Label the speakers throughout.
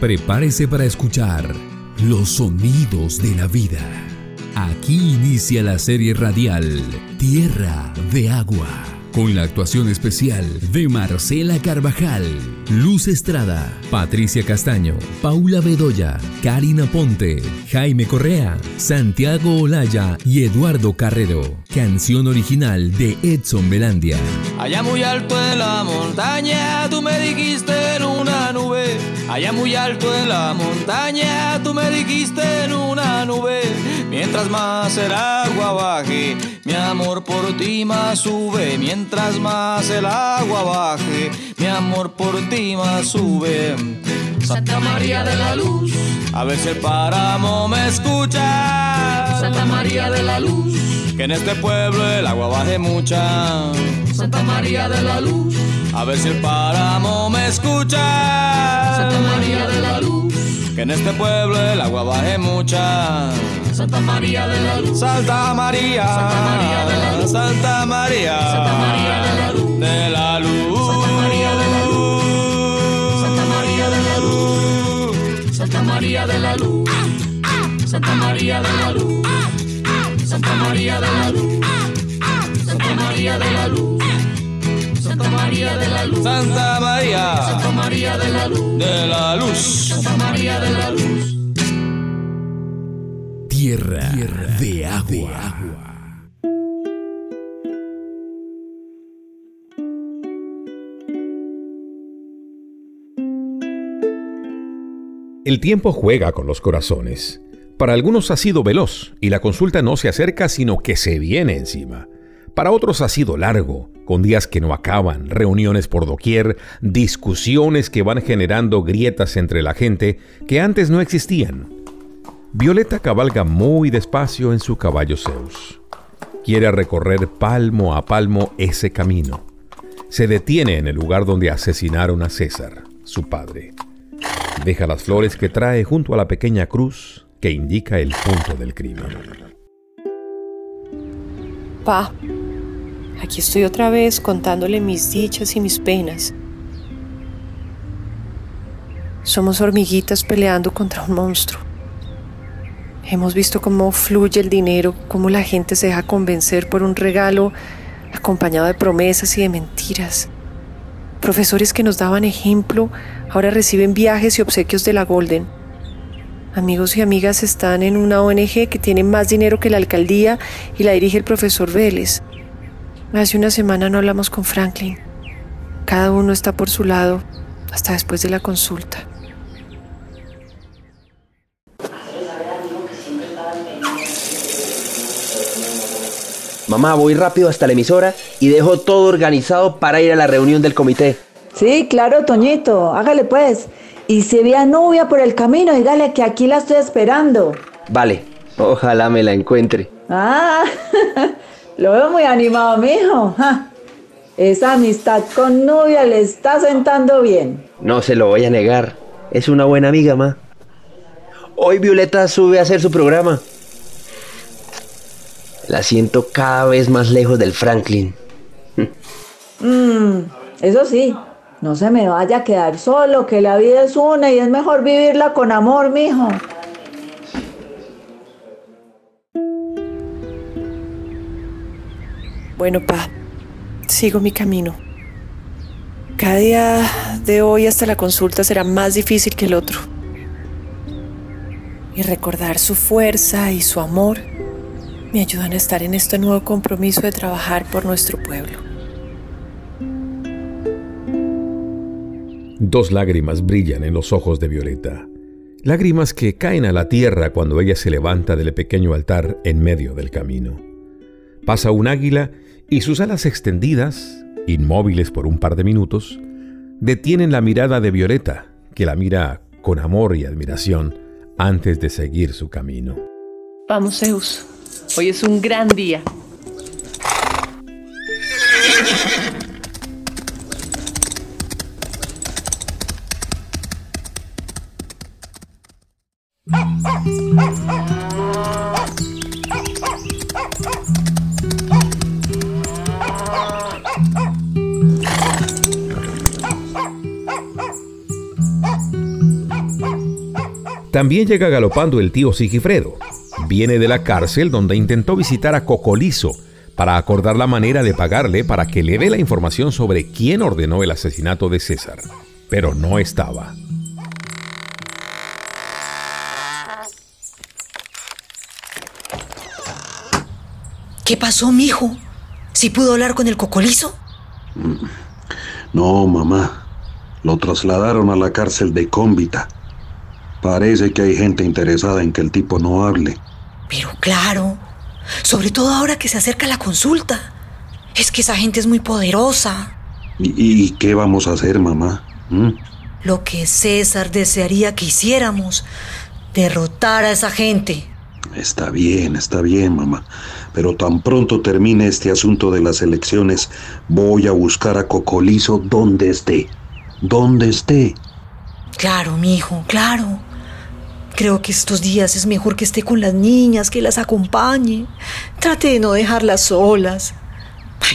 Speaker 1: Prepárese para escuchar los sonidos de la vida. Aquí inicia la serie radial Tierra de Agua, con la actuación especial de Marcela Carvajal, Luz Estrada, Patricia Castaño, Paula Bedoya, Karina Ponte, Jaime Correa, Santiago Olaya y Eduardo Carrero. Canción original de Edson Belandia.
Speaker 2: Allá muy alto en la montaña, tú me dijiste en una nube. Allá muy alto en la montaña, tú me dijiste en una nube. Mientras más el agua baje, mi amor por ti más sube. Mientras más el agua baje, mi amor por ti más sube. Santa María de la Luz, a ver si el páramo me escucha. Santa María de la Luz, que en este pueblo el agua baje mucha. Santa María de la Luz, a ver si el páramo me escucha. Santa María de la Luz, que en este pueblo el agua baje mucha. Santa María de la Luz, Santa María, Santa María de la Luz, Santa María, Santa María de la Luz, de la Luz, Santa María de la Luz, Santa María de la Luz, Santa María de la Luz, Santa María de la Luz, Santa María de la Luz, Santa María de la Luz. Santa María de la Luz. Santa María. Santa María de la Luz. De la Luz. Santa María de la Luz.
Speaker 1: Tierra, de agua.
Speaker 3: El tiempo juega con los corazones. Para algunos ha sido veloz y la consulta no se acerca sino que se viene encima. Para otros ha sido largo, con días que no acaban, reuniones por doquier, discusiones que van generando grietas entre la gente que antes no existían. Violeta cabalga muy despacio en su caballo Zeus. Quiere recorrer palmo a palmo ese camino. Se detiene en el lugar donde asesinaron a César, su padre. Deja las flores que trae junto a la pequeña cruz que indica el punto del crimen.
Speaker 4: Pa, aquí estoy otra vez contándole mis dichas y mis penas. Somos hormiguitas peleando contra un monstruo. Hemos visto cómo fluye el dinero, cómo la gente se deja convencer por un regalo acompañado de promesas y de mentiras. Profesores que nos daban ejemplo ahora reciben viajes y obsequios de la Golden. Amigos y amigas están en una ONG que tiene más dinero que la alcaldía y la dirige el profesor Vélez. Hace una semana no hablamos con Franklin. Cada uno está por su lado hasta después de la consulta.
Speaker 5: Mamá, voy rápido hasta la emisora y dejo todo organizado para ir a la reunión del comité.
Speaker 6: Sí, claro, Toñito, hágale pues. Y si ve a Nubia por el camino, dígale que aquí la estoy esperando.
Speaker 5: Vale, ojalá me la encuentre.
Speaker 6: Ah, lo veo muy animado, mijo. Ja. Esa amistad con Nubia le está sentando bien.
Speaker 5: No se lo voy a negar. Es una buena amiga, ma. Hoy Violeta sube a hacer su programa. La siento cada vez más lejos del Franklin.
Speaker 6: Mm, eso sí, no se me vaya a quedar solo, que la vida es una y es mejor vivirla con amor, mijo.
Speaker 4: Bueno, pa, sigo mi camino. Cada día de hoy hasta la consulta será más difícil que el otro. Y recordar su fuerza y su amor me ayudan a estar en este nuevo compromiso de trabajar por nuestro pueblo.
Speaker 3: Dos lágrimas brillan en los ojos de Violeta. Lágrimas que caen a la tierra cuando ella se levanta del pequeño altar en medio del camino. Pasa un águila y sus alas extendidas, inmóviles por un par de minutos, detienen la mirada de Violeta, que la mira con amor y admiración antes de seguir su camino.
Speaker 4: Vamos, Zeus. Hoy es un gran día.
Speaker 3: También llega galopando el tío Sigifredo. Viene de la cárcel donde intentó visitar a Cocolizo para acordar la manera de pagarle para que le dé la información sobre quién ordenó el asesinato de César. Pero no estaba.
Speaker 7: ¿Qué pasó, mijo? ¿Sí pudo hablar con el cocolizo?
Speaker 8: No, mamá. Lo trasladaron a la cárcel de Cómbita. Parece que hay gente interesada en que el tipo no hable.
Speaker 7: Pero claro, sobre todo ahora que se acerca la consulta. Es que esa gente es muy poderosa.
Speaker 8: ¿Y, qué vamos a hacer, mamá? ¿Mm?
Speaker 7: Lo que César desearía que hiciéramos, derrotar a esa gente.
Speaker 8: Está bien, está bien, mamá. Pero tan pronto termine este asunto de las elecciones, voy a buscar a Cocolizo donde esté. Donde esté.
Speaker 7: Claro, mi hijo, claro. Creo que estos días es mejor que esté con las niñas, que las acompañe. Trate de no dejarlas solas.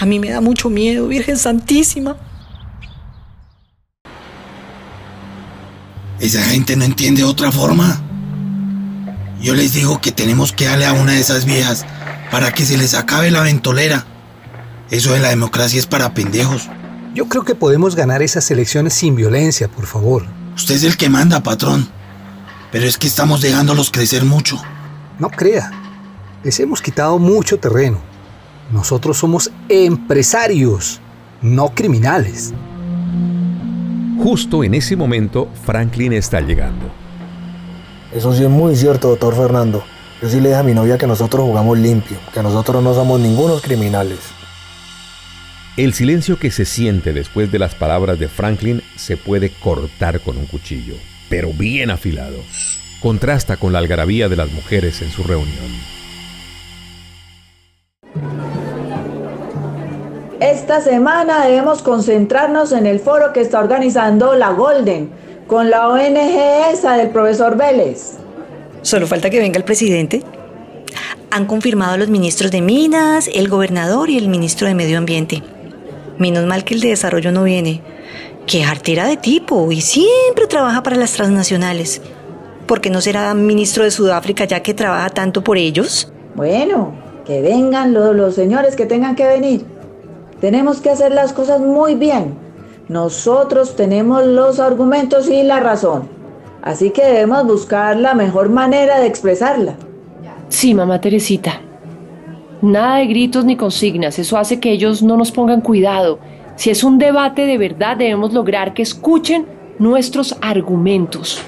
Speaker 7: a mí me da mucho miedo, Virgen Santísima.
Speaker 9: Esa gente no entiende otra forma. Yo les digo que tenemos que darle a una de esas viejas para que se les acabe la ventolera. Eso de la democracia es para pendejos.
Speaker 10: Yo creo que podemos ganar esas elecciones sin violencia, por favor.
Speaker 9: Usted es el que manda, patrón. Pero es que estamos dejándolos crecer mucho.
Speaker 10: No crea. Les hemos quitado mucho terreno. Nosotros somos empresarios, no criminales.
Speaker 3: Justo en ese momento, Franklin está llegando.
Speaker 11: Eso sí es muy cierto, doctor Fernando. Yo sí le dije a mi novia que nosotros jugamos limpio, que nosotros no somos ningunos criminales.
Speaker 3: El silencio que se siente después de las palabras de Franklin se puede cortar con un cuchillo pero bien afilado. Contrasta con la algarabía de las mujeres en su reunión.
Speaker 6: Esta semana debemos concentrarnos en el foro que está organizando la Golden con la ONG esa del profesor Vélez.
Speaker 7: Solo falta que venga el presidente. Han confirmado los ministros de Minas, el gobernador y el ministro de Medio Ambiente. Menos mal que el de Desarrollo no viene, que artera de tipo y siempre trabaja para las transnacionales. ¿Por qué no será ministro de Sudáfrica ya que trabaja tanto por ellos?
Speaker 6: Bueno, que vengan los, los señores que tengan que venir. Tenemos que hacer las cosas muy bien. Nosotros tenemos los argumentos y la razón. Así que debemos buscar la mejor manera de expresarla.
Speaker 4: Sí, mamá Teresita. Nada de gritos ni consignas. Eso hace que ellos no nos pongan cuidado si es un debate de verdad, debemos lograr que escuchen nuestros argumentos.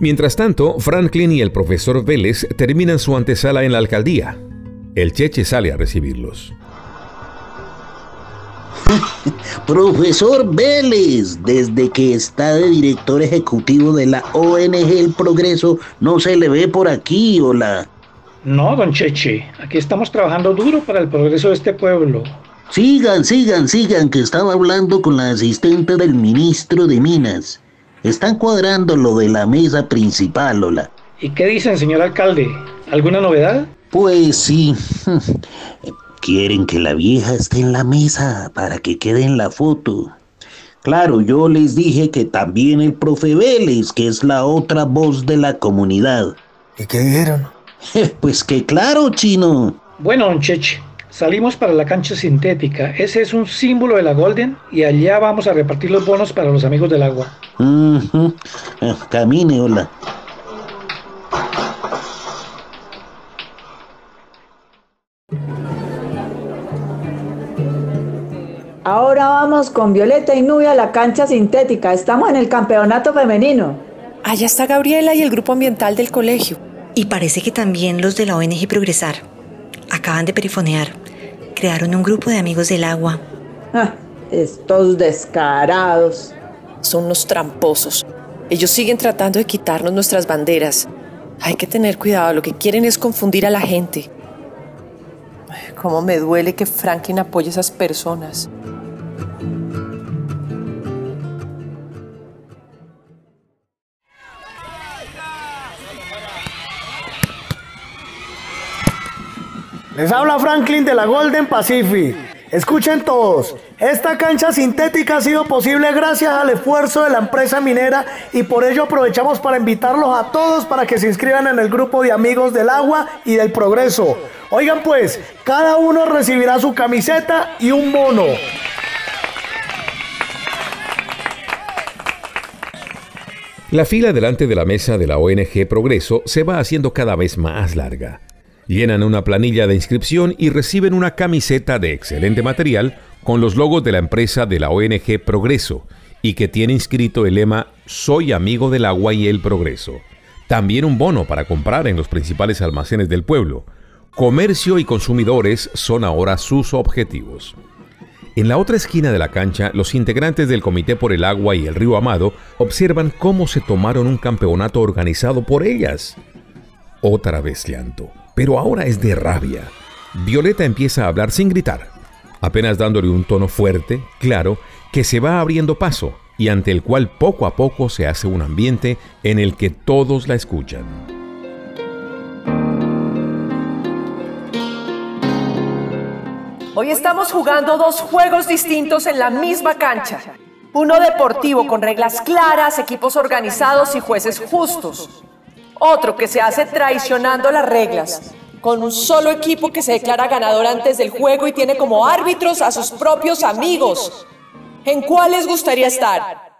Speaker 3: Mientras tanto, Franklin y el profesor Vélez terminan su antesala en la alcaldía. El Cheche sale a recibirlos.
Speaker 12: Profesor Vélez, desde que está de director ejecutivo de la ONG El Progreso, no se le ve por aquí, hola.
Speaker 13: No, don Cheche, aquí estamos trabajando duro para el progreso de este pueblo.
Speaker 12: Sigan, sigan, sigan, que estaba hablando con la asistente del ministro de Minas. Están cuadrando lo de la mesa principal, hola.
Speaker 13: ¿Y qué dicen, señor alcalde? ¿Alguna novedad?
Speaker 12: Pues sí. Quieren que la vieja esté en la mesa para que quede en la foto. Claro, yo les dije que también el profe Vélez, que es la otra voz de la comunidad.
Speaker 11: ¿Y qué dijeron?
Speaker 12: pues que claro, chino.
Speaker 13: Bueno, don Cheche, salimos para la cancha sintética. Ese es un símbolo de la Golden y allá vamos a repartir los bonos para los amigos del agua.
Speaker 12: Eh, camine, hola.
Speaker 6: Ahora vamos con Violeta y Nubia a la cancha sintética. Estamos en el campeonato femenino.
Speaker 4: Allá está Gabriela y el grupo ambiental del colegio.
Speaker 7: Y parece que también los de la ONG Progresar. Acaban de perifonear. Crearon un grupo de amigos del agua.
Speaker 6: Ah, estos descarados.
Speaker 4: Son los tramposos. Ellos siguen tratando de quitarnos nuestras banderas. Hay que tener cuidado, lo que quieren es confundir a la gente. Cómo me duele que Franklin apoye a esas personas.
Speaker 14: Les habla Franklin de la Golden Pacific. Escuchen todos, esta cancha sintética ha sido posible gracias al esfuerzo de la empresa minera y por ello aprovechamos para invitarlos a todos para que se inscriban en el grupo de amigos del agua y del progreso. Oigan pues, cada uno recibirá su camiseta y un mono.
Speaker 3: La fila delante de la mesa de la ONG Progreso se va haciendo cada vez más larga. Llenan una planilla de inscripción y reciben una camiseta de excelente material con los logos de la empresa de la ONG Progreso y que tiene inscrito el lema Soy amigo del agua y el progreso. También un bono para comprar en los principales almacenes del pueblo. Comercio y consumidores son ahora sus objetivos. En la otra esquina de la cancha, los integrantes del Comité por el Agua y el Río Amado observan cómo se tomaron un campeonato organizado por ellas. Otra vez llanto, pero ahora es de rabia. Violeta empieza a hablar sin gritar, apenas dándole un tono fuerte, claro, que se va abriendo paso y ante el cual poco a poco se hace un ambiente en el que todos la escuchan.
Speaker 15: Hoy estamos jugando dos juegos distintos en la misma cancha. Uno deportivo con reglas claras, equipos organizados y jueces justos. Otro que se hace traicionando las reglas, con un solo equipo que se declara ganador antes del juego y tiene como árbitros a sus propios amigos. ¿En cuál les gustaría estar?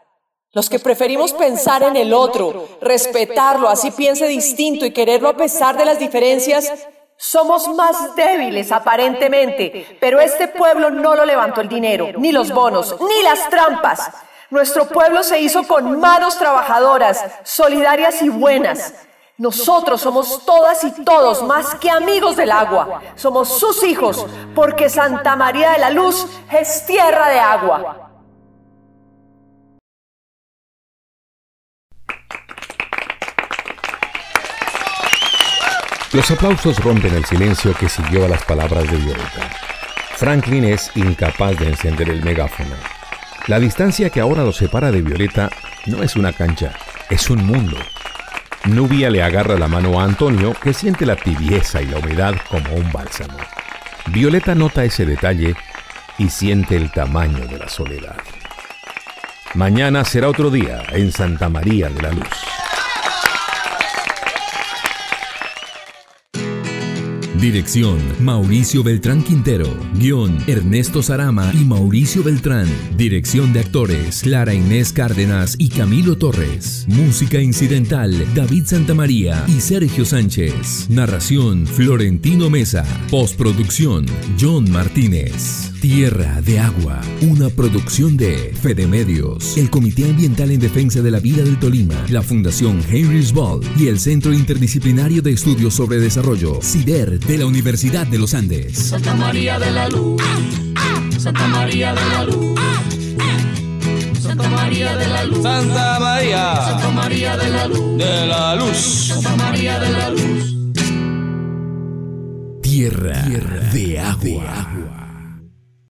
Speaker 15: Los que preferimos pensar en el otro, respetarlo, así piense distinto y quererlo a pesar de las diferencias, somos más débiles aparentemente, pero este pueblo no lo levantó el dinero, ni los bonos, ni las trampas. Nuestro pueblo se hizo con manos trabajadoras, solidarias y buenas. Nosotros somos todas y todos más que amigos del agua. Somos sus hijos, porque Santa María de la Luz es tierra de agua.
Speaker 3: Los aplausos rompen el silencio que siguió a las palabras de Violeta. Franklin es incapaz de encender el megáfono. La distancia que ahora lo separa de Violeta no es una cancha, es un mundo. Nubia le agarra la mano a Antonio, que siente la tibieza y la humedad como un bálsamo. Violeta nota ese detalle y siente el tamaño de la soledad. Mañana será otro día en Santa María de la Luz.
Speaker 1: Dirección Mauricio Beltrán Quintero. Guión Ernesto Sarama y Mauricio Beltrán. Dirección de actores Clara Inés Cárdenas y Camilo Torres. Música incidental David Santamaría y Sergio Sánchez. Narración Florentino Mesa. Postproducción John Martínez. Tierra de Agua, una producción de Fede Medios, el Comité Ambiental en Defensa de la Vida del Tolima, la Fundación Heinrich Ball y el Centro Interdisciplinario de Estudios sobre Desarrollo, CIDER, de la Universidad de los Andes.
Speaker 2: Santa María de la Luz, Santa María de la Luz. Santa María de la Luz. Santa María. Santa María de la Luz. De la Luz. Santa María de la Luz.
Speaker 1: Tierra, de agua.